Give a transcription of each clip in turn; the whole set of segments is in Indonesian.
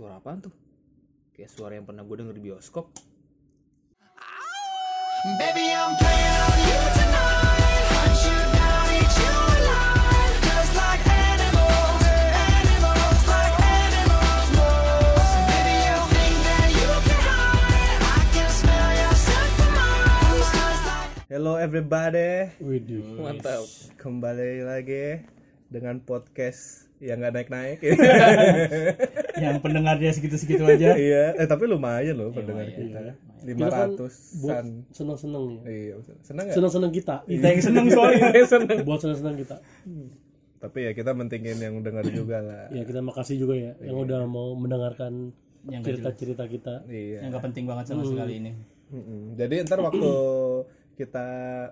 suara apaan tuh kayak suara yang pernah gue denger di bioskop Baby, I'm playing on you tonight. Hunt you down, eat you alive. Just like animals, animals, like animals most. Baby, you think that you can hide. I can smell your scent from miles. Just like Hello everybody, Widih. mantap kembali lagi dengan podcast yang nggak naik-naik. Yang pendengarnya segitu-segitu aja. Iya, eh tapi lumayan loh pendengar kita, lima Kita kan buat ratusan. seneng-seneng ya. Iya, seneng nggak? Seneng-seneng kita. Iya. Kita yang seneng soalnya. buat seneng-seneng kita. Tapi ya kita mentingin yang dengar juga lah. Ya kita makasih juga ya yang udah mau mendengarkan cerita-cerita kita. Iya. yang gak penting banget sama sekali ini Mm-mm. Jadi ntar waktu kita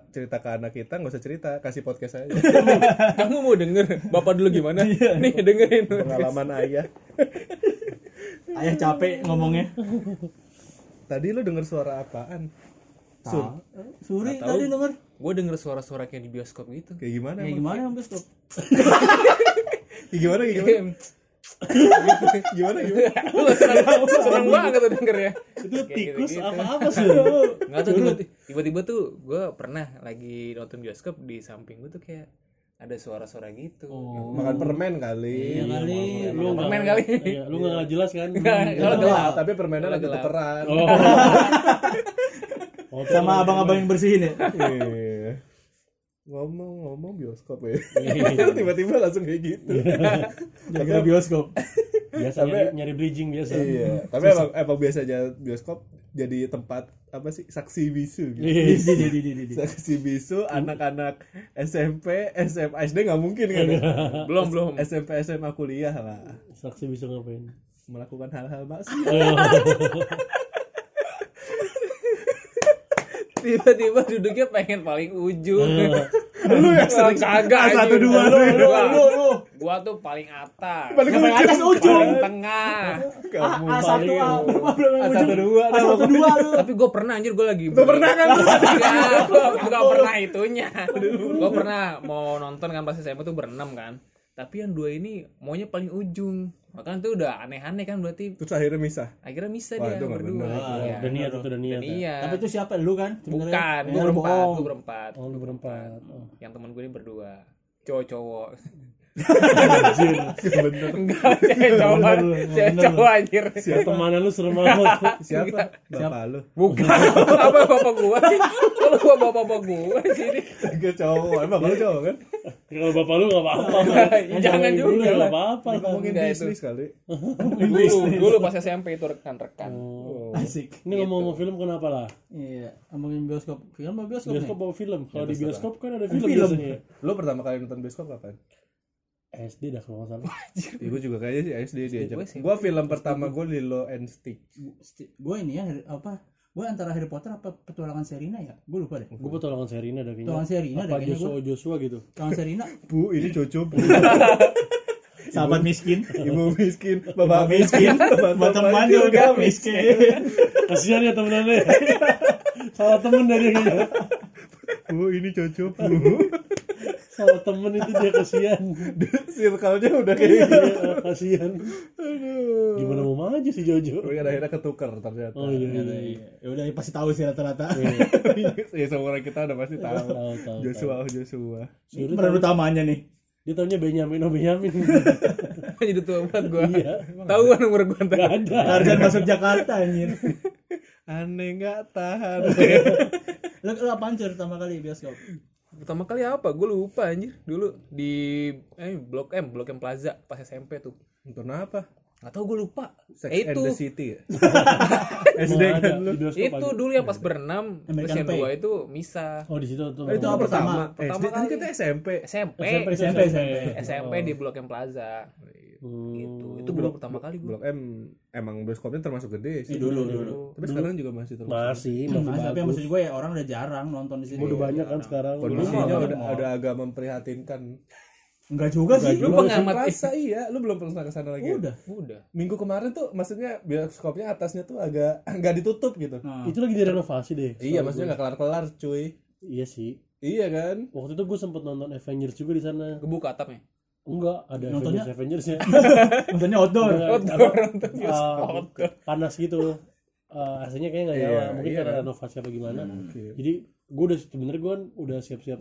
cerita ke anak kita nggak usah cerita, kasih podcast aja. kamu mau denger bapak dulu gimana nih dengerin Pengalaman ayah. ayah capek ngomongnya Tadi lu denger suara apaan? Sur, suri tahu. tadi denger gue denger suara-suara kayak di bioskop gitu kayak gimana? ya emang? gimana bioskop Kayak gimana? Kayak gimana? Gimana? Gimana? lu seneng, seneng banget tuh denger ya Itu tikus gitu-gitu. apa-apa sih? nggak tuh tiba- tiba-tiba tuh gue pernah lagi nonton bioskop di samping gue tuh kayak ada suara-suara gitu Makan permen kali. iya kali Lu nggak- Permen kali. Iya, lu enggak jelas kan? Kalau Gelap, gelap. tapi permennya lagi tukeran. Oh. Oh, sama abang-abang yang bersihin ya Iya. Ngomong-ngomong bioskop ya. Tiba-tiba langsung kayak gitu. jaga bioskop biasa nyari, nyari bridging biasa. iya. Tapi emang, emang biasanya bioskop jadi tempat apa sih saksi bisu gitu. Iya. Saksi bisu anak-anak SMP, SMA, SD nggak mungkin kan? ya? belum belum SMP, SMA kuliah lah Saksi bisa ngapain? melakukan hal-hal maksiat. tiba-tiba duduknya pengen paling ujung. Lu yang sering kagak satu anjing. dua lu, lu, Gua- lu, lu. gua tuh paling atas. Paling atas ujung. paling tengah. A satu A berapa satu dua, A satu dua lu. Tapi gue pernah anjir gue lagi Lu pernah kan? gue gak pernah itunya. Gue pernah mau nonton kan pas SMA tuh berenam kan tapi yang dua ini maunya paling ujung makanya tuh udah aneh-aneh kan berarti Terus akhirnya misah. akhirnya bisa Wah, dia berdua bener. Iya. Udah niat itu udah niat. Dan ya. iya tapi itu siapa lu kan sebenarnya? bukan Ya, gue lu berempat gue berempat Oh, lu berempat. Oh. yang temen gue ini berdua cowok-cowok Bener. enggak cewek cowok cewek cowok anjir Pertemanan lu serem banget. Siapa? Bapak lu. bukan apa bapak gua sih kalau gua bapak bapak gua di sini Tiga cowok. Emang bapak lu cowok kan? Kalau bapak lu enggak apa-apa. jangan juga Enggak lah apa-apa. Ngomongin bisnis kali. dulu dulu pas SMP itu rekan-rekan Oh. asik Ini ngomong-ngomong film kenapa lah? iya ngomongin bioskop film apa bioskop Bioskop apa film? Kalau di bioskop kan ada film, Film. biasanya. Lu pertama kali nonton bioskop kapan? SD dah kalau nggak salah. Ya, gue juga kayaknya sih SD diajak. Gua sih. Gue film pertama gue Lilo and Stitch. gue ini ya apa gue antara Harry Potter apa petualangan Serina ya gue lupa deh Gue petualangan Serina ada kayaknya. Petualangan Serina Apa kayaknya Joshua Joshua gitu. petualangan Serina Bu, ini Coco bu. sahabat miskin Ibu miskin, bapak miskin, buat teman juga miskin Kasihan ya temenannya. Salah temen dari kayaknya. Bu, ini Coco bu. Salah temen itu dia kasihan. Circle-nya udah kayak gitu. Iya, kasihan. Aduh. Gimana mau maju si Jojo? Tapi kan akhirnya ketukar ternyata. Oh iya. iya. ya udah ya pasti tahu sih rata-rata ya semua orang kita udah pasti tahu. Tahu tahu. Joshua, oh Joshua. Peran utamanya nih Dia taunya Benyamin oh Benyamin. jadi tua banget gua Iya. tahu kan umur gua ntar Gak ada. Tarzan masuk Jakarta anjir Aneh nggak tahan. lu, lu apaan Cur, pertama kali bioskop pertama kali apa gua lupa anjir dulu di eh blok M blok M Plaza pas SMP tuh Nonton apa? nggak tahu gua lupa Sex Eh, and itu the City ya? SD kan lu. itu dulu yang pas berenam terus yang dua itu misa Oh di situ tuh. Oh, itu Oh, apa pertama. pertama? Pertama kan kali. kita SMP. SMP SMP, SMP SMP SMP di blok M Plaza Hmm. gitu itu blok pertama kali gua Blok M emang bioskopnya termasuk gede sih. dulu dulu Tapi sekarang juga masih termasuk. Masih, masih Mas, tapi maksud gue ya orang udah jarang nonton di sini. Udah banyak kan sekarang. Kondisinya Dulu udah ada agak memprihatinkan. Enggak juga sih. Lu Lu pengamat Selasa iya, lu belum pernah ke sana lagi. ya? Udah. udah Minggu kemarin tuh maksudnya bioskopnya atasnya tuh agak nggak ditutup gitu. Nah, Itu lagi direnovasi deh. Iya, maksudnya gue. nggak kelar-kelar, cuy. Iya sih. Iya kan? Waktu itu gue sempet nonton Avengers juga di sana. kebuka atapnya enggak ada Nontonnya? Avengers Avengers ya Nontonnya outdoor. Outdoor, nonton bioskop, Ah, outdoor. panas gitu uh, AC-nya kayaknya nggak Iya, nyala mungkin iya karena kan? renovasi apa gimana Oke. jadi gue udah sebenarnya gue udah siap-siap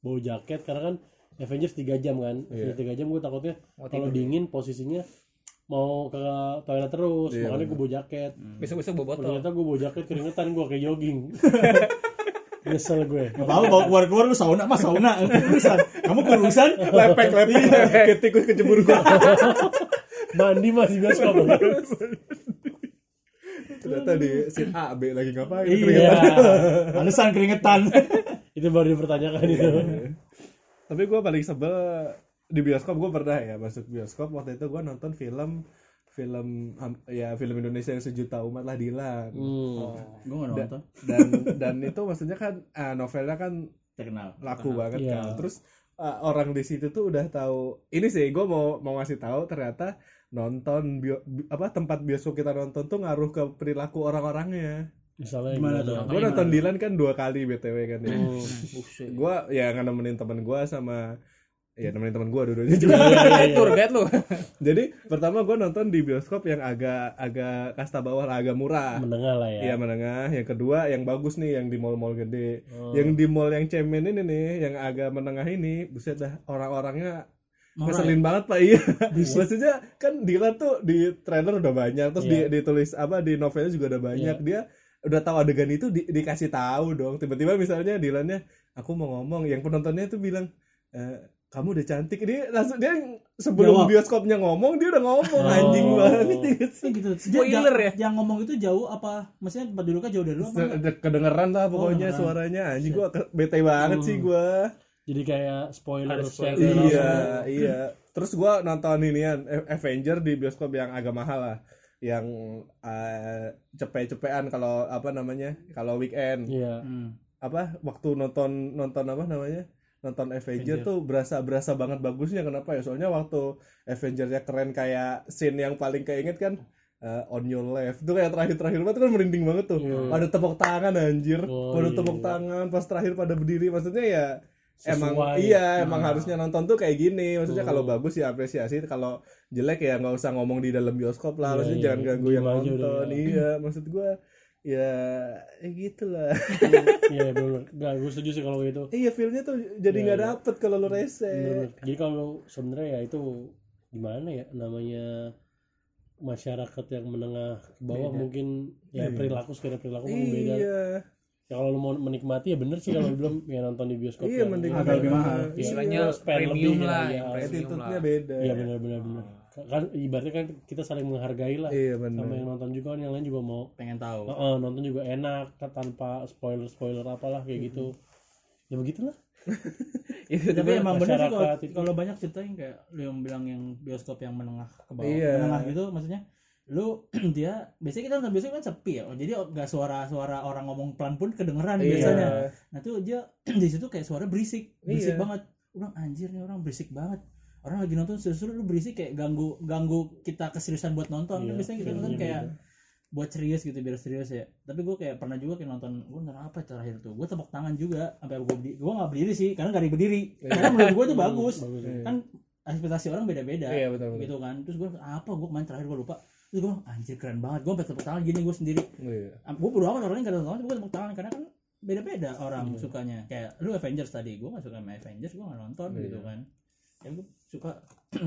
bawa jaket karena kan Avengers 3 jam kan Iya. Avengers 3 jam gue takutnya kalau dingin posisinya mau ke toilet terus Iya, makanya gue bawa jaket Besok-besok bawa botol. ternyata gue bawa jaket keringetan gue kayak jogging nyesel gue Gak apa-apa bawa keluar-keluar lu sauna mah sauna. Kurusan. Kamu kurusan? lepek lepek kayak tikus kecebur gua mandi masih bioskop ternyata di scene A B lagi ngapain Iya. keringetan. Alasan keringetan. itu baru dipertanyakan itu tapi gue paling sebel di bioskop gue pernah ya masuk bioskop waktu itu gue nonton film film ya film Indonesia yang sejuta umat lah Dilan hmm. Gue gak Da- nonton. dan dan itu maksudnya kan ah, novelnya kan Terkenal. laku banget Iya. kan terus ah, orang di situ tuh udah tahu ini sih gue mau mau ngasih tahu ternyata nonton bio, bi- apa tempat bioskop kita nonton tuh ngaruh ke perilaku orang-orangnya misalnya Gimana tuh? gue nonton Dilan kan dua kali btw kan ya. Buset. gue ya nggak nemenin temen gue sama ya nemenin temen gue dua-duanya juga Eh, Tour guide lu. jadi pertama gue nonton di bioskop yang agak agak kasta bawah lah, agak murah menengah lah ya Iya menengah. Yang kedua yang bagus nih yang di mall-mall gede. Oh. Yang di mall yang cemen ini nih, yang agak menengah ini, buset dah orang-orangnya ngeselin banget pak iya. Maksudnya kan Dilan tuh di trailer udah banyak, terus Iya. di ditulis apa di novelnya juga udah banyak. Dia udah tahu adegan itu di- dikasih tahu dong. Tiba-tiba misalnya Dilannya, aku mau ngomong, yang penontonnya tuh bilang. "Eh, kamu udah cantik ini langsung dia sebelum Jawab. bioskopnya ngomong dia udah ngomong Oh. anjing banget Iya gitu. Spoiler ya? Yang ngomong itu jauh apa? Maksudnya tempat duduknya jauh dari lu apa? Enggak? kedengeran lah pokoknya kedengeran. suaranya anjing gua bete banget sih gua jadi kayak spoiler spoiler. langsung. iya iya terus gua nonton inian A- Avenger di bioskop yang agak mahal lah yang eh, cepet-cepetan kalau apa namanya kalau weekend iya Hmm. apa waktu nonton nonton apa namanya nonton Avenger tuh berasa berasa banget bagusnya kenapa ya soalnya waktu Avengernya keren kayak scene yang paling keinget kan eh, on your left itu kayak terakhir-terakhir banget kan merinding banget tuh Iya. pada tepuk tangan anjir Oh, pada iya. tepuk tangan pas terakhir pada berdiri maksudnya ya emang Sesuai. iya emang Nah. harusnya nonton tuh kayak gini maksudnya kalau bagus ya apresiasi kalau jelek ya nggak usah ngomong di dalam bioskop lah Iya, maksudnya iya. jangan ganggu yang udah, nonton iya. iya maksud gua ya ya gitu lah iya benar nggak gue setuju sih kalau gitu Iya filmnya tuh jadi Iya, nggak iya. dapet kalau lu rese. Bener. jadi kalau sebenarnya ya itu gimana ya namanya masyarakat yang menengah ke bawah mungkin ya Iya. perilaku sekedar perilaku mungkin beda Iya, ya kalau lu mau menikmati ya bener sih kalau belum ya nonton di bioskop iya yang- mending agak lebih mahal. Iya, Istilahnya premium lebih lah, ya, premium lah. beda. iya benar benar benar kan ibaratnya kan kita saling menghargai lah Iya sama benar. yang nonton juga kan yang lain juga mau Pengen tahu. Heeh, nonton juga enak kan tanpa spoiler spoiler apalah kayak gitu ya begitulah Itu Tapi emang bener sih kalau, banyak cerita yang kayak lu yang bilang yang bioskop yang menengah ke bawah, Iya. menengah gitu maksudnya lu dia biasanya kita nonton bioskop kan sepi ya jadi nggak suara-suara orang ngomong pelan pun kedengeran Iya. biasanya nah tuh dia di situ kayak suara berisik berisik Iya. banget udah anjir nih orang berisik banget orang lagi nonton sesuatu lu berisik kayak ganggu ganggu kita keseriusan buat nonton. Iya, kan biasanya kita nonton filmnya kayak buat serius gitu biar serius ya. Tapi gue kayak pernah juga kayak nonton gue nonton apa terakhir tuh? Gue tepuk tangan juga sampai gue berdiri gue nggak berdiri sih karena gak ada berdiri. Karena menurut gue itu bagus. Bagus Iya. kan ekspektasi orang beda-beda Iya betul betul. gitu kan. Terus gue apa gue kemarin terakhir gue lupa? Terus gue anjir keren banget. Gue sampai tepuk tangan gini gue sendiri. Iya. gue bodo amat orangnya gak nonton gue tepuk tangan karena kan beda-beda orang Iya. sukanya. Kayak lu Avengers tadi gue gak suka sama Avengers gue gak nonton Iya. gitu kan ya gue suka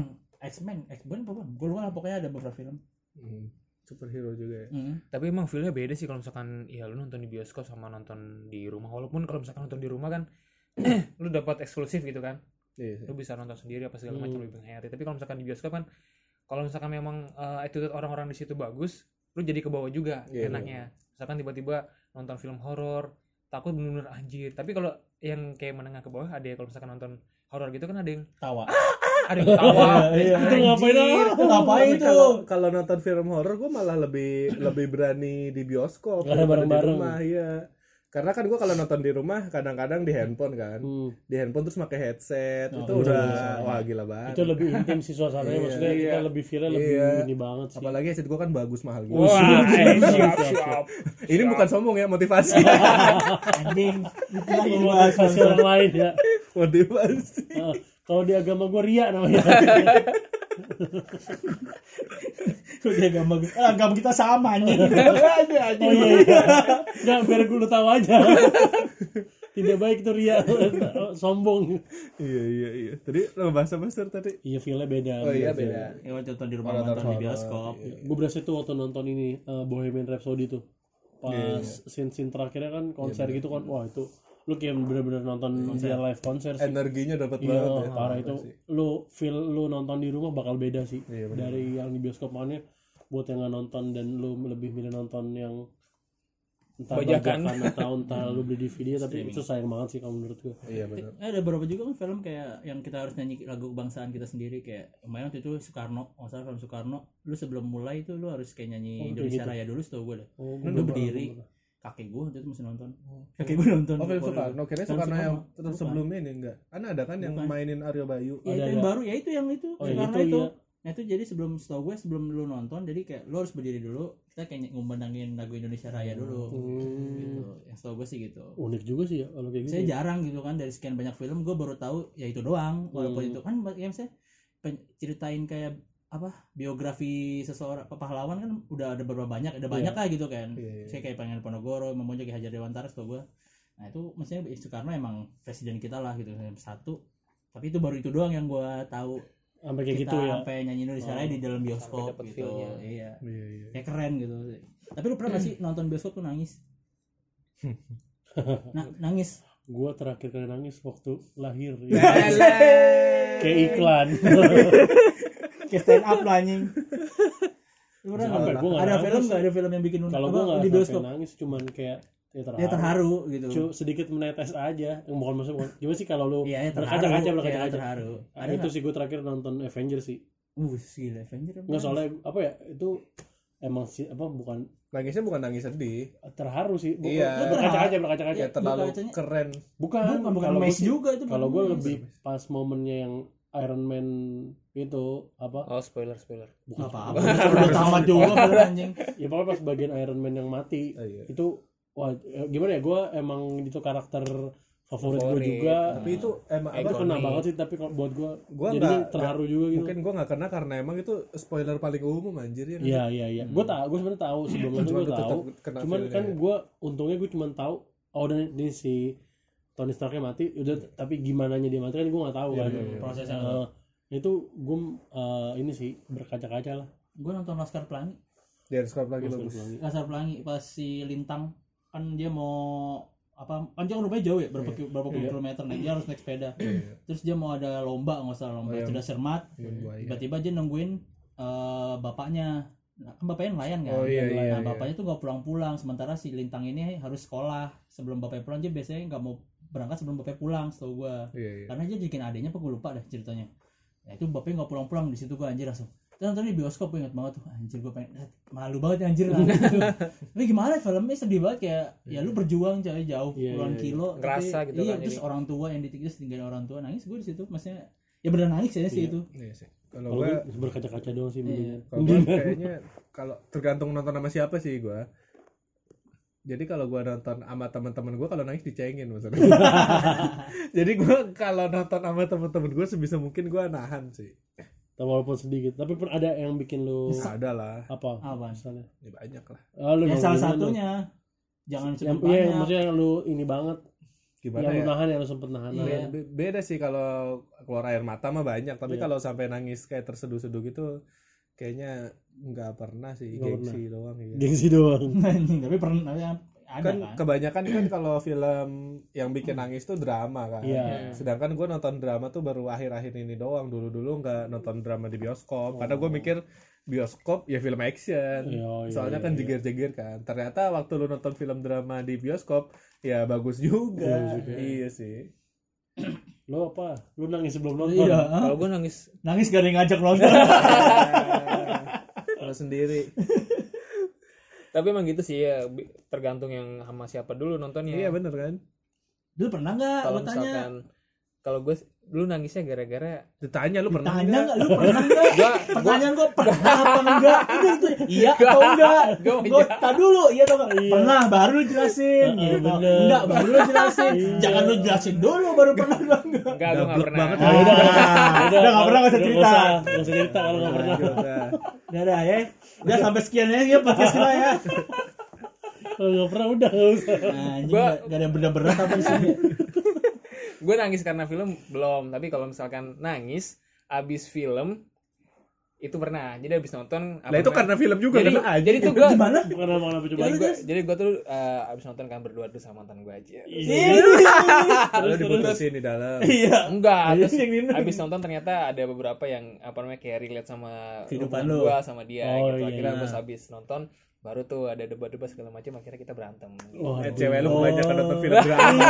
X-Men X-Men apa gue lupa lah pokoknya ada beberapa film Hmm, Superhero juga ya. Hmm. Tapi emang feelnya beda sih kalau misalkan ya lu nonton di bioskop sama nonton di rumah. Walaupun kalau misalkan nonton di rumah kan lu dapat eksklusif gitu kan. Iya. Lu bisa nonton sendiri apa segala Hmm. macam lebih menghayati. Tapi kalau misalkan di bioskop kan kalau misalkan memang eh, attitude orang-orang di situ bagus, lu jadi ke bawah juga Iya, enaknya. Misalkan tiba-tiba nonton film horor, takut bener-bener anjir. Tapi kalau yang kayak menengah ke bawah ada ya kalau misalkan nonton horor gitu kan ada yang tawa. Ada yang ketawa. Iya, itu ngapain itu ngapain tuh kalau nonton film horor gue malah lebih lebih berani di bioskop. Karena daripada di bareng-bareng. rumah iya karena kan gue kalau nonton di rumah kadang-kadang di handphone kan Hmm. di handphone terus pakai headset Oh, itu iya, udah iya. wah gila banget itu lebih intim sih suasananya Iya. maksudnya kita Iya. lebih feelnya lebih Iya. ini banget sih apalagi headset gue kan bagus mahal gitu Wah, eh, siap, Siap, siap. ini bukan sombong ya motivasi anjing memotivasi orang lain ya motivasi Heeh. kalau di agama gue ria namanya Udah agama gue. Ah, agama kita sama anjing. oh iya iya. Nggak biar gue lu tahu aja. Tidak baik tuh ria. Sombong. Iya iya iya. Tadi lo bahas apa Sir, tadi? Iya filmnya beda oh iya beda. Ya waktu nonton di rumah nonton nonton di bioskop. gue berasa tuh waktu nonton ini eh, Bohemian Rhapsody tuh. Iya, pas scene scene terakhirnya kan konser gitu kan wah itu lu kayak bener-bener nonton dia live konser sih energinya dapat Iya, banget ya parah itu. Lu feel lu nonton di rumah bakal beda sih Iya, bener. dari yang di bioskop makanya buat yang nggak nonton dan lu lebih milih nonton yang entah Bajakan. bajakan atau entah lu beli DVD tapi itu sayang banget sih kalau menurut gue. iya benar Eh, ada beberapa juga kan film kayak yang kita harus nyanyi lagu kebangsaan kita sendiri kayak kemarin waktu itu Soekarno, salah film Soekarno, lu sebelum mulai itu lu harus kayak nyanyi Oh, Indonesia gitu. Raya dulu setahu gue deh. Oh, Lu berdiri. Kakek gue waktu itu masih nonton. Kakek gue nonton. Oh film. Soekarno, kira Soekarno yang terus sebelumnya ini enggak? Kan ada kan yang Bukan. mainin Aryo Bayu. Ya, Ada, itu yang ada. baru ya itu yang itu Oh, yang Soekarno itu, itu. iya. Nah itu jadi sebelum setahu gue sebelum lu nonton jadi kayak lu harus berdiri dulu kita kayak ngumandangin lagu Indonesia Raya dulu. Hmm. Gitu. Yang setahu gue sih gitu. Unik juga sih ya kalau kayak gitu. saya jarang gitu kan dari sekian banyak film gue baru tahu ya itu doang walaupun Hmm. itu kan yang saya ceritain kayak apa biografi seseorang pahlawan kan udah ada beberapa banyak ada banyak lah gitu kan Iya, iya. saya kayak pengen Ponorogo Memonjo kayak Hajar Dewantara setahu gue nah itu maksudnya Soekarno emang presiden kita lah gitu satu tapi itu baru itu doang yang gue tahu Sampai kayak kita gitu ya. sampai nyanyi Indonesia Oh. Di dalam bioskop gitu feel-nya. iya Iya iya. kayak keren gitu tapi lu pernah gak sih nonton bioskop tuh nangis nah, nangis Gua terakhir kali nangis waktu lahir. Ya. kayak iklan. kayak stand up lah anjing. Lu pernah Sampai nggak? ada film nggak? Ada film yang bikin lu kalau gua nggak di bioskop. nangis cuman kayak ya terharu. ya terharu gitu. Cu- sedikit menetes aja. Yang bukan maksud bukan cuma sih kalau lu iya ya terharu. berkaca-kaca Iya, berkaca-kaca terharu. Nah, ada itu sih gue terakhir nonton Avengers sih. Uh gila Avenger apa? nggak soalnya apa ya itu emang sih apa bukan Nangisnya bukan nangis sedih. terharu sih. Bukan Iya. berkaca-kaca berkaca-kaca Ya terlalu keren. bukan bukan bukan kalau mes juga itu kalau gue lebih pas momennya yang Iron Man itu apa Oh spoiler spoiler. nggak apa-apa udah tamat juga anjing ya pokoknya pas bagian Iron Man yang mati Oh, iya. itu wah eh, gimana ya gue emang itu karakter favorit gue juga Tapi itu emang Eh, apa? itu kena banget sih tapi kalau buat gue Gua jadinya nggak- terharu juga gitu Mungkin gua nggak kena karena emang itu spoiler paling umum anjir ya. Iya iya iya. Gue tau, gue sebenarnya tahu sebelum itu Cuma gue tahu. Cuman kan gue untungnya gue cuma tahu oh dan ini si Tony Starknya mati. Udah tapi gimana dia mati kan gue nggak tahu Iya, kan. iya, iya. prosesnya Eh, itu gue eh, ini sih berkaca-kaca lah. gue nonton Laskar Pelangi Dia squad lagi Mas bagus. Pelangi. Laskar Pelangi pas si Lintang kan dia mau apa kan dia rumahnya jauh ya berapa Iya. ki- berapa puluh kilometer naik dia harus naik sepeda terus dia mau ada lomba nggak usah lomba Oh, iya. cerdas cermat Buaya. tiba-tiba dia nungguin eh, bapaknya nah, kan bapaknya nelayan kan Oh, iya, iya, nah iya. bapaknya tuh nggak pulang-pulang sementara si lintang ini harus sekolah sebelum bapaknya pulang dia biasanya nggak mau berangkat sebelum bapaknya pulang setahu gua Iya iya. karena dia bikin adiknya apa gue lupa deh ceritanya nah itu bapaknya nggak pulang-pulang di situ gua anjir langsung kita nonton di bioskop gue inget banget tuh anjir gue pengen eh, malu banget ya anjir gitu. tapi gimana filmnya sedih banget kayak ya lu berjuang coy jauh Iya, puluhan iya, iya. kilo Ngerasa tapi- gitu iya kan terus jadi. orang tua yang ditinggal tinggalin orang tua nangis gue di situ maksudnya ya bener nangis ya sih Iya. itu Iya sih. Kalau gue berkaca-kaca doang sih Iya. mendingan. kalau kayaknya kalau tergantung nonton sama siapa sih gua. Jadi kalau gua nonton sama teman-teman gua kalau nangis dicengin maksudnya. Jadi gua kalau nonton sama teman-teman gua sebisa mungkin gua nahan sih. Tapi walaupun sedikit. Tapi pun ada yang bikin lu Ada lah. apa? Apa? Misalnya. Ya, banyak lah. Ah, lu ya salah lu. satunya jangan Yang, iya, banyak maksudnya yang lu ini banget. Gimana yang lu ya? nahan yang lu sempet nahan. Iya. Be- beda sih kalau keluar air mata mah banyak tapi Iya. kalau sampai nangis kayak terseduh-seduh gitu kayaknya nggak pernah sih Nggak gengsi doang ya. Gengsi doang. tapi pernah tapi ada kan kan, kebanyakan kan kalau film yang bikin nangis tuh drama kan Iya. sedangkan gue nonton drama tuh baru akhir-akhir ini doang dulu-dulu nggak nonton drama di bioskop karena gue mikir bioskop ya film action Iya, iya, soalnya iya, kan iya. jeger-jeger kan ternyata waktu lu nonton film drama di bioskop ya bagus juga Bagus juga. iya sih Lu apa? Lu nangis sebelum nonton? iya Kalau gue nangis nangis gak ada yang ngajak nonton kalau sendiri. Tapi emang gitu sih ya tergantung yang sama siapa dulu nontonnya. iya bener kan? Dulu pernah nggak Kalau misalkan kalau gue lu nangisnya gara-gara Ditanya lu pernah Tanya nggak? nggak lu pernah nggak? gua Pertanyaan gue pernah apa enggak? Udah itu iya atau enggak? Gua tak dulu iya atau enggak? Pernah baru lu jelasin. Gitu. bener. Enggak baru lu jelasin. Jangan lu jelasin dulu baru pernah lu enggak. enggak gua enggak pernah banget. Ah, udah, udah, udah nggak pernah nggak usah cerita. Nggak usah cerita kalau nggak pernah. Udah. Udah dah ya. Udah sampai sekian ya ya podcast kita ya. Kalau nggak pernah udah nggak usah. Nah, Gua- nggak nggak ada yang berat-berat apa di sini. Gue nangis karena film belum tapi kalau misalkan nangis abis film itu pernah jadi abis nonton apa Lah itu karena film juga jadi, aja. jadi tuh gue Gimana? Bukan nama apa coba. jadi gue jadi gue tuh eh, abis nonton kan berdua tuh sama mantan gue aja Lalu diputusin di dalam. Iya. enggak Iya, terus abis nonton ternyata ada beberapa yang apa namanya kayak relate sama Kehidupan gua sama dia Oh, gitu iya. akhirnya pas abis nonton baru tuh ada debat-debat segala macam akhirnya kita berantem Wah, Eh, cewek lu Oh. kebanyakan nonton film drama.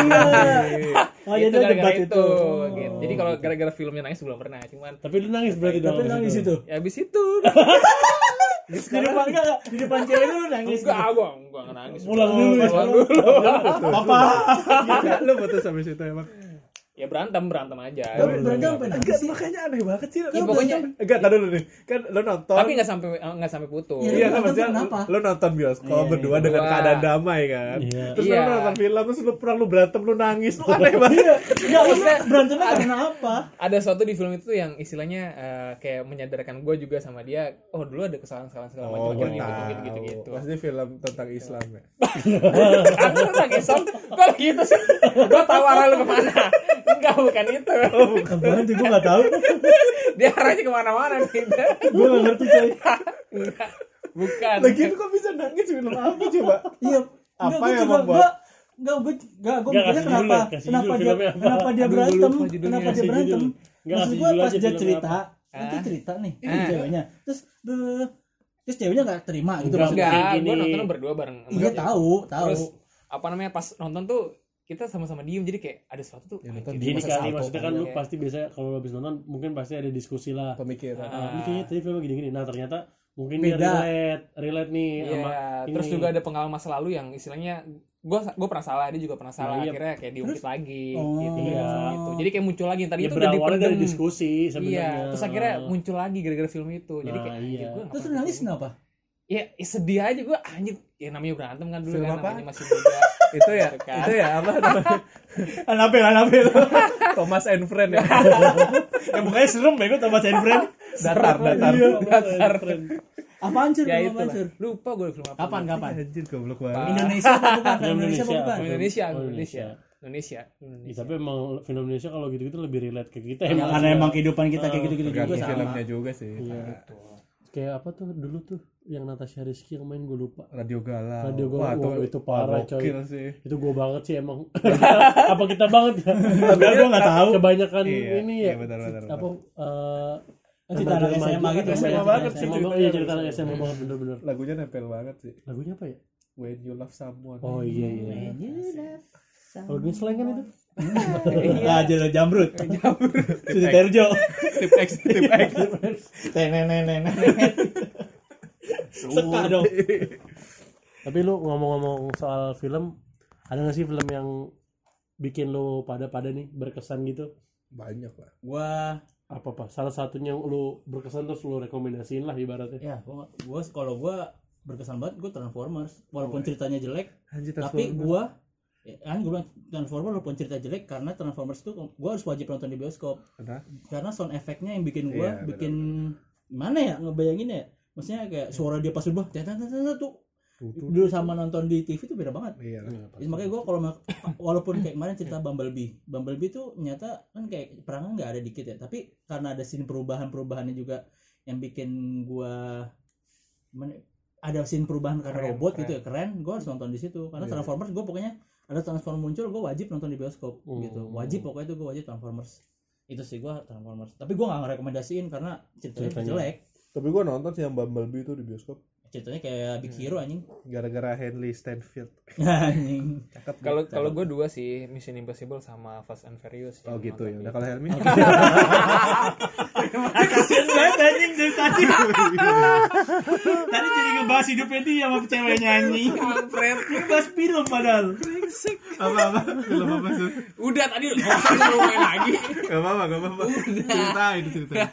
Oh, itu jadi gara-gara debat itu, itu. gitu. jadi kalau gara-gara filmnya nangis belum pernah cuman Tapi lu nangis berarti dong. Tapi nangis itu. ya abis itu Di depan enggak di depan cewek lu nangis. enggak gua enggak nangis Pulang dulu pulang dulu Papa. lu putus habis itu emang. Ya berantem berantem aja Tapi berantem nangis Enggak, sih. makanya aneh banget sih. Ya, pokoknya enggak tadi dulu nih. Kan lu nonton. tapi nggak sampai nggak sampai putus Iya, kan maksudnya lu nonton bioskop Iya, berdua iya. dengan keadaan damai kan. Iya. Terus Iya. lu nonton film terus lu pernah lu berantem lu nangis lu aneh banget. Enggak, maksudnya berantemnya karena apa? ada sesuatu di film itu yang istilahnya eh, kayak menyadarkan gue juga sama dia oh dulu ada kesalahan-kesalahan segala macam Oh, tahu. gitu gitu gitu Pasti film tentang Islam ya. aku tentang Islam kok gitu sih gue tahu arah lu ke mana enggak bukan itu. Apaan tuh gue enggak tahu. dia arahnya ke mana-mana nih Gue enggak ngerti coy. Enggak, bukan. Lagi itu kok bisa nangis film apa coba? Iya. Apa yang membuat- gua- Enggak, gue enggak gue mikirnya kenapa kenapa dia kenapa dia berantem? kenapa dia berantem? Maksud gue pas aja dia cerita nanti cerita nih Ah. ceweknya. Terus terus ceweknya nggak terima gitu Enggak, maksudnya. enggak. Gini. gue nontonnya berdua bareng iya dia. tahu tahu. Terus apa namanya pas nonton tuh kita sama-sama diem jadi kayak ada sesuatu tuh Ya, anjir, Gini masa kali maksudnya kan lu kayak- pasti biasa kalau habis nonton mungkin pasti ada diskusi lah. Pemikiran. Ah. Ini kayaknya tadi film gini-gini. Nah, ternyata mungkin dia Beda. relate, relate nih Iya, sama terus ini. juga ada pengalaman masa lalu yang istilahnya gue gue pernah salah dia juga pernah salah Nah, iya. akhirnya kayak diungkit lagi Oh. gitu, Iya. gitu. jadi kayak muncul lagi tadi ya itu udah berawalnya dari diskusi sebenarnya. iya terus akhirnya muncul lagi gara-gara film itu jadi Nah, kayak iya. gua terus nangis kenapa ya ya sedih aja gue anjir ya namanya berantem kan dulu Film kan apa? namanya masih muda itu ya, Gitu kan. itu ya apa namanya? Anapel Anapel Thomas and Friend ya. ya pokoknya serem bego sama Chain Friend datar, datar. Iya, Datar. apaan sih ya itu lupa gue film apa kapan kapan Anjir goblok banget. Indonesia apa bukan Indonesia apa Indonesia. bukan Film Indonesia Oh, Indonesia Indonesia Ya, Indonesia tapi emang film Indonesia kalau gitu-gitu lebih relate ke kita ya karena emang kehidupan kita kayak gitu-gitu juga sama filmnya juga sih. Iya. Kayak apa tuh dulu tuh yang Natasha Rizky yang main gue lupa. Radio Galau. Radio Galau, Wah, wah, itu parah, coy. sih. Itu gue banget sih emang. apa kita banget ya? Enggak, gua nggak tahu. Kebanyakan Iya, ini iya, ya. benar, benar, benar. Apa eh, cerita anak SMA gitu SMA ya, banget cerita sih. Iya cerita anak SMA banget bener-bener. Lagunya nempel banget sih. Lagunya apa ya? When you love someone. Oh iya iya. Kalau gini slang kan itu? Ah, Jelo Jamrut. Suci Terjo. Tip X, tip X. Tenenenenen. Seka dong. Tapi lu ngomong-ngomong soal film, ada gak sih film yang bikin lu pada-pada nih berkesan gitu? Banyak lah. Gua Apa apa? Salah satunya yang lu berkesan terus lu rekomendasiin lah ibaratnya. ya gua, gua kalau gua berkesan banget gua Transformers walaupun ceritanya jelek Anjir tapi gua ya, kan gue bilang Transformers walaupun cerita jelek karena Transformers itu gua harus wajib nonton di bioskop Kenapa? karena sound efeknya yang bikin gua Iya, benar, bikin gimana ya ngebayangin ya maksudnya kayak suara dia pas berubah tuh. Dulu sama nonton di TV tuh beda banget. Iya. Jadi makanya gue kalau ma- walaupun kayak kemarin cerita Bumblebee, Bumblebee tuh nyata kan kayak perangnya nggak ada dikit ya, tapi karena ada scene perubahan-perubahannya juga yang bikin gua gimana ya, ada scene perubahan karena Keren, robot keren. gitu ya keren, gue harus nonton di situ. Karena Iya. Transformers gue pokoknya ada Transformers muncul gue wajib nonton di bioskop Hmm. gitu, wajib pokoknya itu gue wajib Transformers. Itu sih gue Transformers. Tapi gue nggak ngerekomendasiin karena ceritanya Ceritanya. jelek Tapi gua nonton sih yang Bumblebee itu di bioskop. ceritanya kayak Big Hero anjing. Gara-gara Henley Stanfield. Anjing. Cakep Kalau kalau gue dua sih Mission Impossible sama Fast and Furious. oh gitu ya. udah kalau Helmi? Kasian banget anjing dari tadi. Tadi jadi ngebahas hidupnya dia sama ceweknya anjing. Kampret. ngebahas film padahal. Apa apa? Film apa sih? Udah tadi udah main lagi. gak apa apa gak apa apa ceritain ceritain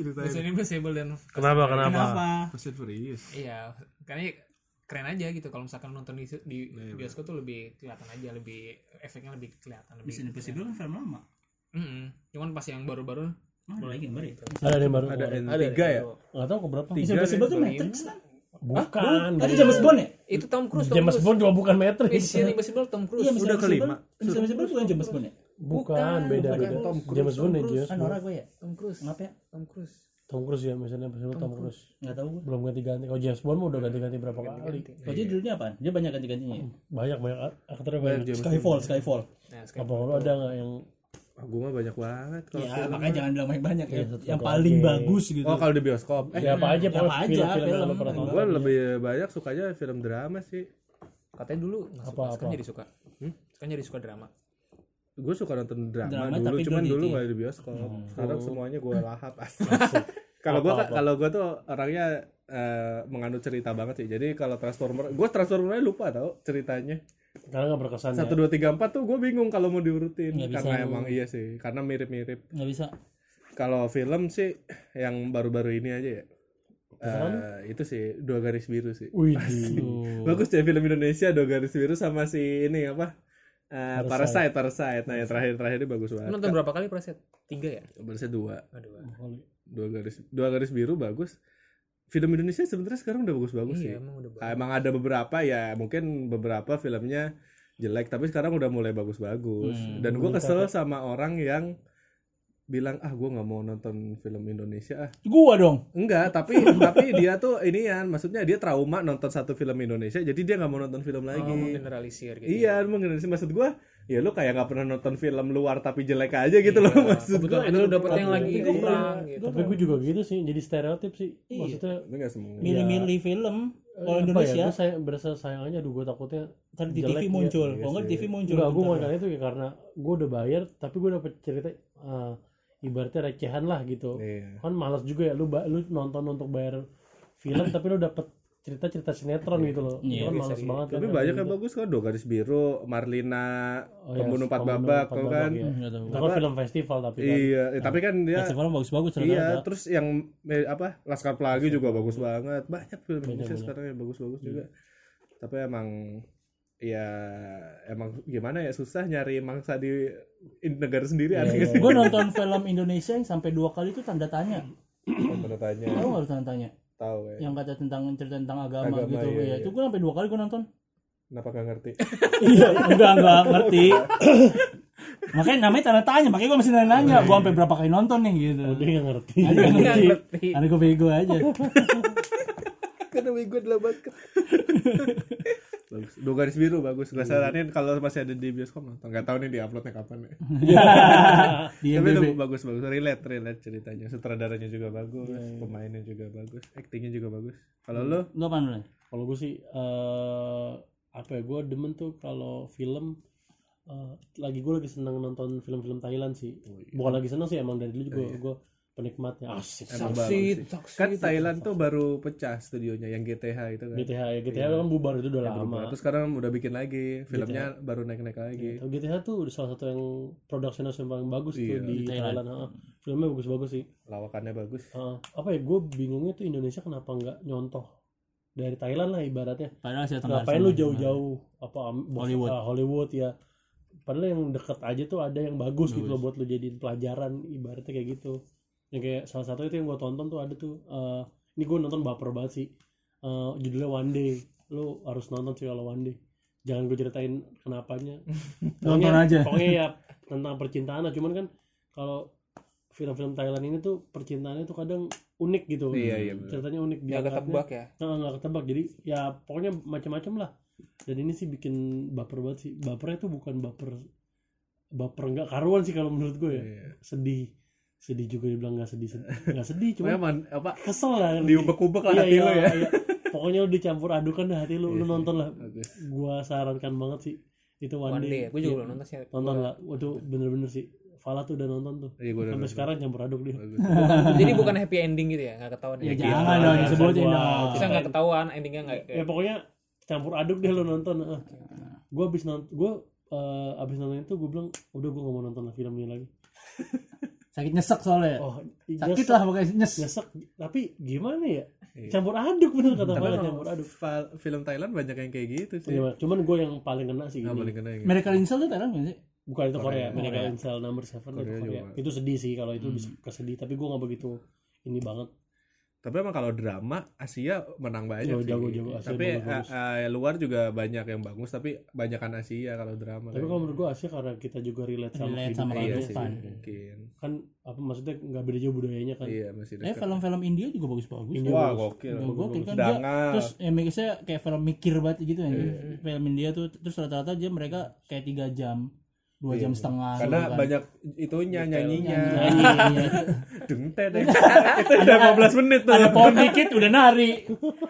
ceritain Mission Impossible dan Kenapa kenapa? kenapa Fast and Furious Iya, karena keren aja gitu kalau misalkan nonton di, di Iya, bioskop tuh lebih kelihatan aja, lebih efeknya lebih kelihatan lebih. Mission Impossible kan film lama Mm-mm. Cuman pas yang baru-baru ada lagi yang baru ya? Ada yang baru. ada. N tiga ya Nggak tahu keberapa. Mission Impossible tuh Matrix kan? Bukan. Tadi James Bond ya? itu Tom Cruise. Tom James Cruise. Bond juga bukan Matrix. Mission Impossible Tom Cruise. Iya, Mission Udah Impossible. kelima. Mission Impossible bukan James Bond ya? Bukan, beda beda. Tom Cruise, James Tom Bond ya Cruise. James Kan Bond. Nora gue ya? Tom Cruise. Kenapa ya? Tom Cruise. Tom Cruise ya misalnya Impossible Tom Cruise. Nggak tahu gue. Belum ganti-ganti. Kalau James Bond mah udah ganti-ganti berapa kali. Ganti-ganti. Kalau dia dulunya apaan? Dia banyak ganti-gantinya ya? Banyak banyak aktornya Banyak banyak. James Skyfall, Skyfall. Nah, sekarang Apa lu ada nggak yang oh, gue mah banyak banget kalau Ya, film. makanya jangan bilang banyak-banyak ya. Iya, satu- Yang paling aja. bagus gitu. oh kalau di bioskop eh ya apa aja apa pokoknya aja, film. lu pernah tonton. gue lebih banyak sukanya film drama sih katanya dulu Apa, sekarang apa? jadi suka. Hmm? Sekarang jadi suka drama. Gue suka nonton drama, Drama, dulu cuman dulu ya? nggak di bioskop. Sekarang Oh. semuanya gue lahap asli. Kalau gue kalau gue tuh orangnya eh, menganut cerita banget sih. Jadi kalau transformer gue transformernya lupa tau ceritanya. Karena nggak berkesan satu ya. dua tiga empat tuh gue bingung kalau mau diurutin. Bisa. karena emang iya sih karena mirip mirip Nggak bisa. kalau film sih yang baru-baru ini aja ya. Eh, itu sih dua garis biru sih. Wih, bagus deh film Indonesia dua garis biru sama si ini apa Eh, Parasite. Parasite, Parasite. Nah, yang terakhir terakhir ini bagus banget. nonton berapa kali Praset? Tiga ya? Barisnya dua, Aduh. dua garis, dua garis biru bagus. Film Indonesia sebenarnya sekarang udah bagus-bagus sih. Iya, emang udah Ah, Emang ada beberapa ya, mungkin beberapa filmnya jelek, tapi sekarang udah mulai bagus-bagus. Hmm, Dan gue kesel sama orang yang bilang ah gue nggak mau nonton film Indonesia ah Gua dong. enggak tapi tapi dia tuh ini ya maksudnya dia trauma nonton satu film Indonesia jadi dia nggak mau nonton film lagi Oh, generalisir gitu. Iya, mengeneralisir maksud gua, ya lu kayak nggak pernah nonton film luar tapi jelek aja gitu loh Iya, maksud gua. kebetulan lu dapet yang lagi Iya. kurang gitu. Tapi gue juga gitu sih, jadi stereotip sih. Iya. Maksudnya Tapi nggak semua. Milih-milih film kalau Indonesia ya, gue sayang, berasa sayang aja, aduh gue takutnya ntar di TV ya. muncul. Iya Kalau nggak. TV muncul. Enggak, gue mau itu ya karena gue udah bayar, tapi gue dapet cerita eh, ibaratnya recehan lah gitu. Iya. Kan malas juga ya, lu lu nonton untuk bayar film, tapi lu dapet cerita-cerita sinetron gitu loh. Iya, Itu kan bisa malas banget. Tapi kan, banyak gitu. yang bagus kan, Dua Garis Biru, Marlina, Oh, iya, Pembunuh Empat Babak, Babak, kan. iya. Hmm, tahu. Itu kan film festival tapi kan. Iya, eh, tapi kan dia Festivalnya bagus-bagus Iya, ternyata. terus yang apa Laskar Pelangi juga bagus banget. Banyak film Indonesia sekarang yang bagus-bagus juga. Tapi emang ya emang gimana ya susah nyari mangsa di in- negara sendiri Iya, aneh iya. Gue nonton film Indonesia yang sampai dua kali itu tanda tanya. Pernah tanya, Tahu nggak tanda tanya? tahu ya. Yang kata tentang cerita tentang agama, Agama, gitu. iya, ya, iya. itu gue sampai dua kali gue nonton. Kenapa gak ngerti? iya, enggak enggak ngerti. makanya namanya tanda tanya, makanya gue masih nanya nanya. Gue sampai berapa kali nonton nih gitu. Oh, dia nggak ngerti. Ada yang Nggak ngerti. Ada gue bego aja. Karena gue adalah bakat. Bagus. Dua garis biru bagus. Gue saranin kalau masih ada di bioskop nonton. Gak tahu nih di uploadnya kapan ya. Di Tapi itu bagus bagus. Relate relate ceritanya. Sutradaranya juga bagus. Pemainnya juga bagus. Actingnya juga bagus. Kalau lo? Lu apa nih? Kalau gue sih eh apa ya? Gue demen tuh kalau film eh, lagi gue lagi seneng nonton film-film Thailand sih. Bukan lagi seneng sih emang dari dulu juga gue penikmatnya. Asik. Emang Saksi, bagus sih. saksi. Kan Thailand tuh baru pecah studionya yang GTH itu kan. GTH ya GTH kan bubar itu udah lama. Terus sekarang udah bikin lagi. Filmnya baru naik-naik lagi. Gitu. GTH tuh salah satu yang production house yang paling bagus Iya. tuh di Di Thailand. Filmnya bagus-bagus sih. Lawakannya bagus. Heeh. apa ya? Gue bingungnya tuh Indonesia kenapa nggak nyontoh dari Thailand lah ibaratnya. Padahal Ngapain lu jauh-jauh apa Hollywood. ah, Hollywood ya. Padahal yang deket aja tuh ada yang bagus, gitu loh buat lu jadiin pelajaran ibaratnya kayak gitu. Yang kayak salah satu itu yang gue tonton tuh ada tuh eh, ini gue nonton baper banget sih. Eh, judulnya One Day. Lu harus nonton sih kalau One Day. Jangan gue ceritain kenapanya. Nonton aja. Pokoknya ya tentang percintaan lah. Cuman kan kalau film-film Thailand ini tuh percintaannya tuh kadang unik gitu. Iya, iya, bener. Ceritanya unik. Nggak ketebak ya. Nah, nggak ketebak jadi ya pokoknya macam-macam lah dan ini sih bikin baper banget sih bapernya tuh bukan baper baper nggak karuan sih kalau menurut gue ya Iya. sedih sedih juga dibilang nggak sedih nggak sedih cuma Memang apa kesel lah diubek-ubek lah Iya, hati iya, lo ya. iya. pokoknya lu dicampur adukan dah hati lu lu Iya, nonton lah Bagus. gua sarankan banget sih itu one, One day, Day, gue juga Iya, belum nonton sih. nonton lah waduh bener-bener sih Fala tuh udah nonton tuh Iya, gua udah sampai nonton. sekarang campur aduk dia Bagus. Jadi bukan happy ending gitu ya, nggak ketahuan. Ya ya. jangan gitu. dong Ya. Bisa nggak ketahuan endingnya nggak. ya pokoknya campur aduk deh lu nonton eh. gua abis nonton gua eh, abis nonton itu gue bilang udah gue gak mau nonton lah film ini lagi Sakit nyesek soalnya. oh Sakit nyesek- lah pokoknya nyes. nyesek tapi gimana ya Iya. campur aduk bener kata Tapi emang campur aduk film Thailand banyak yang kayak gitu sih. Iya, cuman gue yang paling kena sih Nggak ini. paling kena yang Miracle in Cell tuh Thailand kan sih? bukan itu Korea, Korea. Miracle Korea. in Cell number seven itu Korea Korea. juga. Itu sedih sih kalau itu bisa kesedih, tapi gue nggak begitu ini banget. Tapi emang kalau drama Asia menang banyak Oh, sih. jago-jago, Asia tapi bagus-bagus. eh, eh, luar juga banyak yang bagus, tapi banyakan Asia kalau drama. Tapi kalau menurut gue Asia karena kita juga relate sama Relate sama iya sih, kehidupan. mungkin. kan apa maksudnya nggak beda jauh budayanya kan. Iya, masih Eh dekat. film-film India juga bagus-bagus. India Wah, bagus. gokil. Gokil gokil kan dia Dangal. terus ya saya kayak film mikir banget gitu ya film India tuh terus rata-rata dia mereka kayak tiga jam dua Iya. jam setengah Karena kan. banyak itunya nyanyinya. nyanyi iya. Deng tet, deng. Itu udah 15 menit tuh. ada pohon dikit udah nari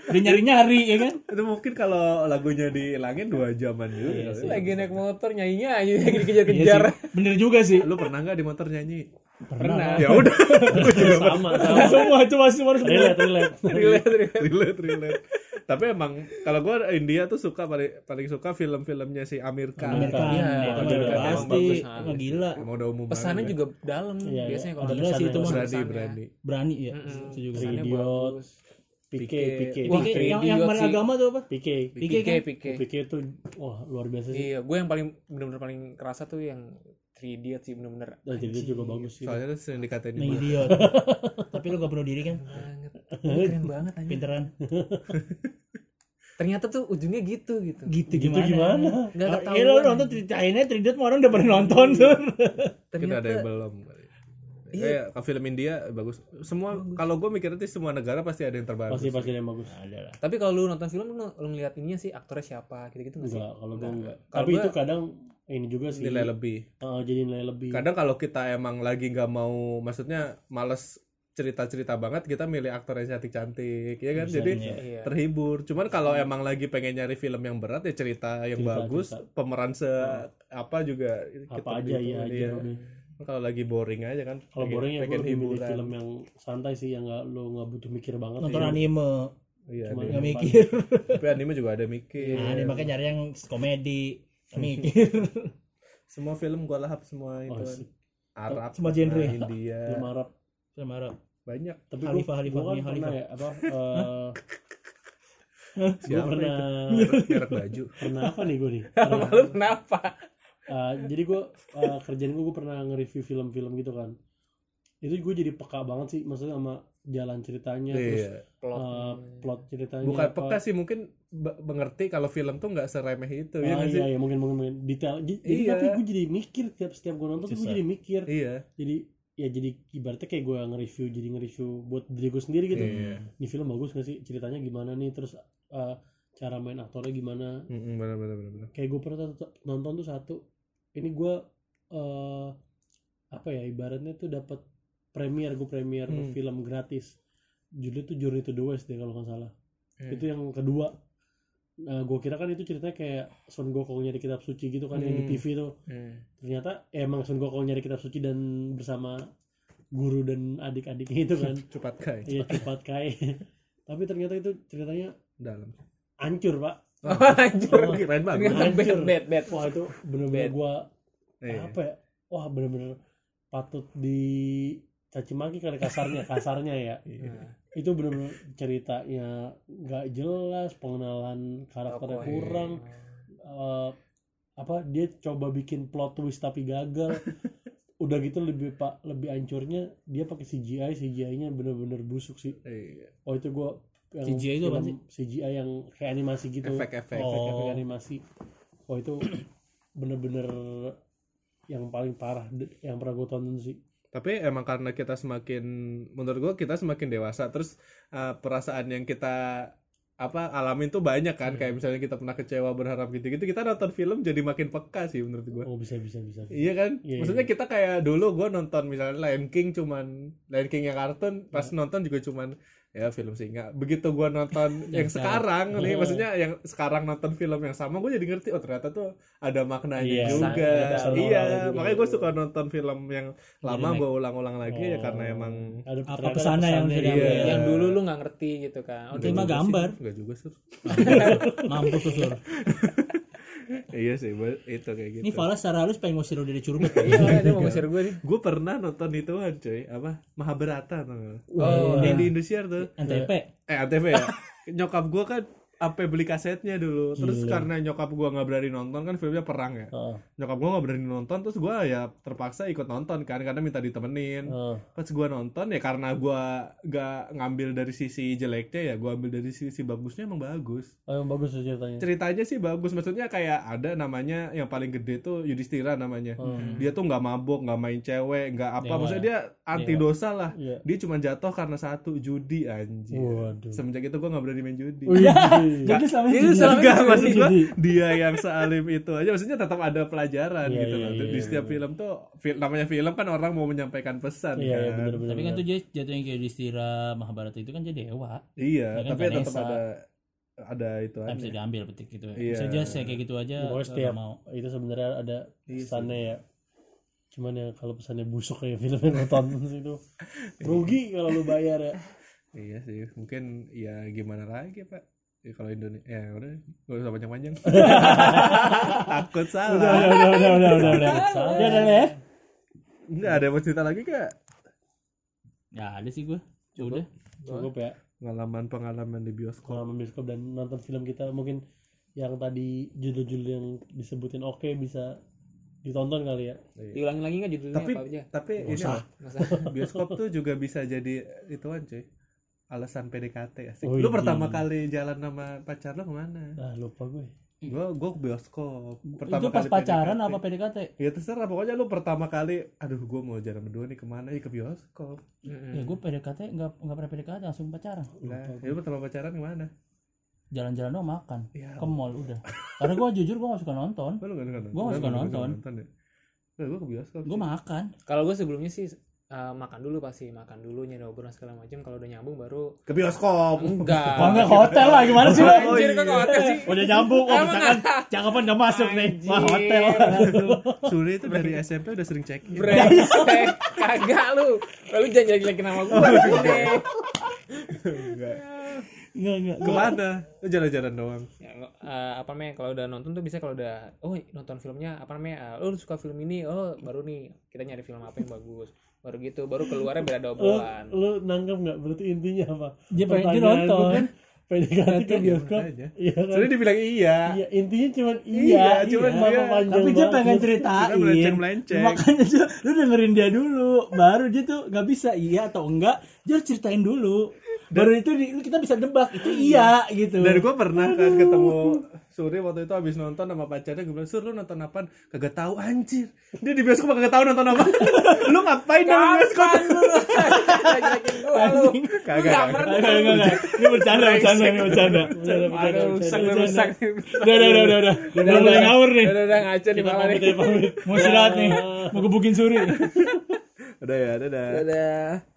udah nyari nyari ya kan Itu mungkin kalau lagunya dihilangin dua jaman juga. Lagi naik motor nyanyinya aja lagi dikejar-kejar. Iya sih. bener juga sih Lu pernah nggak di motor nyanyi? Pernah. Ya udah. sama, sama. semua cuma relate, relate. Relate, relate. relate, relate. Tapi emang kalau gue India tuh suka paling paling suka film-filmnya si Amir Khan. Amerika Iya, itu mah Amerika udah emang pasti gila Emang udah umum Pesannya juga dalam Iya, biasanya kalau Gila sih itu mah. berani berani. berani ya itu juga Idiot. Pike, Pike, yang yang sih. agama tuh apa Pike. Pike Pike, kan? Pike. Pike itu wah luar biasa sih. Iya, gue yang paling benar-benar paling kerasa tuh yang 3 Idiot sih benar-benar. Dan jadi dia juga bagus sih. Soalnya tuh sering dikatain Nah, idiot tapi lu gak bunuh diri kan Banget. Keren banget anjing. pinteran Ternyata tuh ujungnya gitu gitu. gitu Gitu gimana gimana? Enggak Oh, ketahuan. iya lu nonton China Trident mah orang udah pernah nonton tuh Kita ada yang belum. Kayak ke film India bagus. Semua kalau gue mikirnya tuh semua negara pasti ada yang terbagus. Pasti pasti yang bagus. ada lah Tapi kalau lu nonton film lu, lu ngeliat ininya sih aktornya siapa gitu-gitu nggak sih? Enggak, kalau gue enggak. Tapi gua- itu kadang ini juga sih. Nilai lebih. eh, jadi nilai lebih. Kadang kalau kita emang lagi nggak mau, maksudnya males cerita-cerita banget, kita milih aktor yang cantik-cantik, ya kan? Bisa, Jadi iya. Iya. terhibur. Cuman kalau emang lagi pengen nyari film yang berat ya cerita yang Cerita, bagus, cerita. pemeran se apa juga apa kita aja gitu, ya aja iya. Kalau lagi boring aja kan. Kalau pengen- boring ya pengen lebih milih hiburan. film yang santai sih yang nggak lo nggak butuh mikir banget. nonton Iya. anime Iya, Cuma anime. nggak yang mikir tapi anime juga ada mikir. nah dia makanya nyari yang komedi mikir Semua film gua lahap semua itu. Oh. Arab, Semua genre. nah, India, Film Arab. sama Arab banyak. Tapi Khalifah, gue Khalifah, kan Mia pernah Khalifah. ya apa? gue Siapa pernah? Merek baju. pernah apa nih gue nih? Lu kenapa? Eh, jadi gue uh, kerjaan gue gue pernah nge-review film-film gitu kan. Itu gue jadi peka banget sih, maksudnya sama jalan ceritanya, terus Iya. Plot. eh, plot ceritanya. Bukan apa. peka sih mungkin mengerti kalau film tuh nggak seremeh itu ya Ah, nggak sih? iya, iya, mungkin, mungkin, mungkin. Detail. Jadi, Iya. tapi gue jadi mikir tiap setiap gue nonton tuh gue jadi mikir. Iya. Jadi ya jadi ibaratnya kayak gue nge-review, jadi nge-review buat diri gue sendiri gitu. Iya. Ini film bagus gak sih? Ceritanya gimana nih? Terus eh, cara main aktornya gimana? Mm-mm, Benar benar benar. benar. kayak gue pernah nonton tuh satu ini gue eh apa ya ibaratnya tuh dapat premier gue premier Hmm. film gratis judulnya tuh Journey to the West deh kalau nggak salah Hmm. itu yang kedua nah gue kira kan itu ceritanya kayak Son Gokong nyari kitab suci gitu kan yang di Hmm. TV tuh Hmm. ternyata eh, emang Son Gokong nyari kitab suci dan bersama guru dan adik-adiknya itu kan Cepat kai. iya cepat kai tapi ternyata itu ceritanya Dalam. hancur pak Oh, anjir. Keren banget. Hancur. bad, bad. wah itu bener-bener gue Iya. apa ya wah bener-bener patut dicaci maki kali kasarnya kasarnya ya Iya. itu bener-bener ceritanya nggak jelas pengenalan karakternya Tokohnya. kurang eh, apa dia coba bikin plot twist tapi gagal udah gitu lebih pak lebih hancurnya dia pakai CGI CGI-nya bener-bener busuk sih Iya. oh itu gua yang CGI itu apaan film CGI yang kayak animasi gitu Efek-efek. Oh. efek-efek animasi oh itu bener-bener yang paling parah yang pernah gue tonton sih Tapi emang karena kita semakin menurut gua kita semakin dewasa terus uh, perasaan yang kita apa alamin tuh banyak kan. Kayak misalnya kita pernah kecewa berharap gitu-gitu kita nonton film jadi makin peka sih menurut gua. Oh bisa bisa bisa. Iya kan? Iya, Maksudnya kita kayak dulu gue nonton misalnya Lion King cuman Lion King yang kartun pas nonton juga cuman ya film singa. Begitu gue nonton yang sekarang nih, maksudnya yang sekarang nonton film yang sama gue jadi ngerti oh ternyata tuh ada maknanya Iya, juga. Iya, juga. makanya gue suka nonton film yang lama remake. gue ulang-ulang lagi ya Oh. karena emang ada Apa pesannya yang? Iya. yang dulu lu nggak ngerti gitu kan oh, Terima Enggak juga gambar. sih, Enggak juga sur. mampus Sur. Iya sih, bu- itu kayak gitu. ini Fala secara halus pengen ngusir lu dari curug. Iya dia mau ngusir gue nih Gue pernah nonton ituan cuy, apa? Mahabharata tuh. oh Yang di Indosiar tuh. NTP eh ATV ya. Nyokap gua kan apa beli kasetnya dulu terus Gila. karena nyokap gua nggak berani nonton kan filmnya perang ya Heeh. nyokap gua nggak berani nonton terus gua ya terpaksa ikut nonton kan karena minta ditemenin Heeh. pas gua nonton ya karena gua nggak ngambil dari sisi jeleknya ya gua ambil dari sisi bagusnya emang bagus oh yang bagus ceritanya ceritanya sih bagus maksudnya kayak ada namanya yang paling gede tuh Yudhistira namanya Hmm. dia tuh nggak mabuk nggak main cewek nggak apa Dewa. maksudnya dia anti Dewa. dosa lah Iya. dia cuma jatuh karena satu judi anjir Waduh. semenjak itu gua nggak berani main judi Wih, jadi selama Itu ini selama Enggak, ini maksud gua jadi. dia yang sealim itu aja maksudnya tetap ada pelajaran Iya, gitu iya, loh. iya, Di iya, setiap iya. film tuh fil- namanya film kan orang mau menyampaikan pesan Iya, iya kan. benar. tapi kan tuh jatuhnya kayak Yudhistira Mahabharata itu kan jadi dewa Iya, Ya kan, tapi ya tetap ada ada itu kan bisa aja. diambil petik gitu Iya. bisa aja saya kayak gitu aja Pokoknya nggak setiap mau itu sebenarnya ada Iya sih. pesannya ya. Cuman ya kalau pesannya busuk kayak film yang sih itu rugi kalau lu bayar ya. Iya sih, mungkin ya gimana lagi, Pak. Ya, kalau Indonesia ya udah gak usah panjang-panjang. Takut Udah salah. udah udah udah udah udah. udah. Ya udah ya. Enggak ada mau cerita lagi kak? ya ada sih gue udah Cukup ya. Pengalaman-pengalaman di bioskop. Pengalaman bioskop dan nonton film kita mungkin yang tadi judul-judul yang disebutin oke bisa ditonton kali ya. diulangi lagi nggak judulnya Tapi apa aja tapi Nggak ini usah. bioskop tuh juga bisa jadi ituan cuy alasan PDKT asik. Oh, lu iya. pertama kali jalan sama pacar lu ke mana? Ah lupa gue. Gua gua ke bioskop. itu pas kali pacaran PDKT. apa PDKT Ya terserah pokoknya lu pertama kali aduh gua mau jalan berdua nih ke mana ya ke bioskop. Mm-mm. ya gue PDKT nggak nggak pernah PDKT langsung pacaran Nah, ya lu pertama pacaran ke mana? jalan-jalan doang makan Ya, ke mall udah karena gue jujur gue gak suka nonton? Gua nggak suka nonton. ya? Nah, gua ke bioskop. gue makan kalau gue sebelumnya sih eh, makan dulu pasti makan dulu nyari obrolan segala macam kalau udah nyambung baru ke bioskop. enggak oh enggak ke hotel lah gimana sih lo Oh, Anjir, kok ke hotel sih? Udah nyambung, oh misalkan cakapan gak masuk nih. Wah hotel. Suri itu dari SMP udah sering check in. brengsek kagak lu lu jangan jelek-jelekin nama gue di sini Enggak. enggak enggak Ke mana? Lu jalan-jalan doang. ya, eh, apa namanya kalau udah nonton tuh bisa kalau udah oh nonton filmnya apa namanya oh lu suka film ini oh baru nih kita nyari film apa yang bagus baru gitu baru keluarnya biar ada Lu, obrolan lu nangkep nggak? Berarti intinya apa? dia pengen dia Pertanyaan nonton kan PDKT ke bioskop. Iya kan? Soalnya dibilang iya. Iya, intinya cuman Iya, iya, cuman Kenapa dia- panjang tapi dia pengen ceritain melenceng-melenceng. makanya dia, lu dengerin dia dulu baru dia tuh nggak bisa iya atau enggak dia harus ceritain dulu baru itu di- kita bisa debak itu iya gitu Dan gue pernah kan ketemu Suri waktu itu habis nonton sama pacarnya gue bilang Sur lu nonton apaan? Kagak tahu anjir Dia di bioskop kagak tahu nonton apa Lu ngapain di bioskop? lu Kagak. Ini bercanda, bercanda, ini bercanda. Bercanda, rusak rusak. Udah, udah, udah, udah, udah. Udah mulai ngawur nih. udah udah ngaco di malam nih ya, pamit. mau istirahat nih mau gebukin suri Udah ya, dadah dadah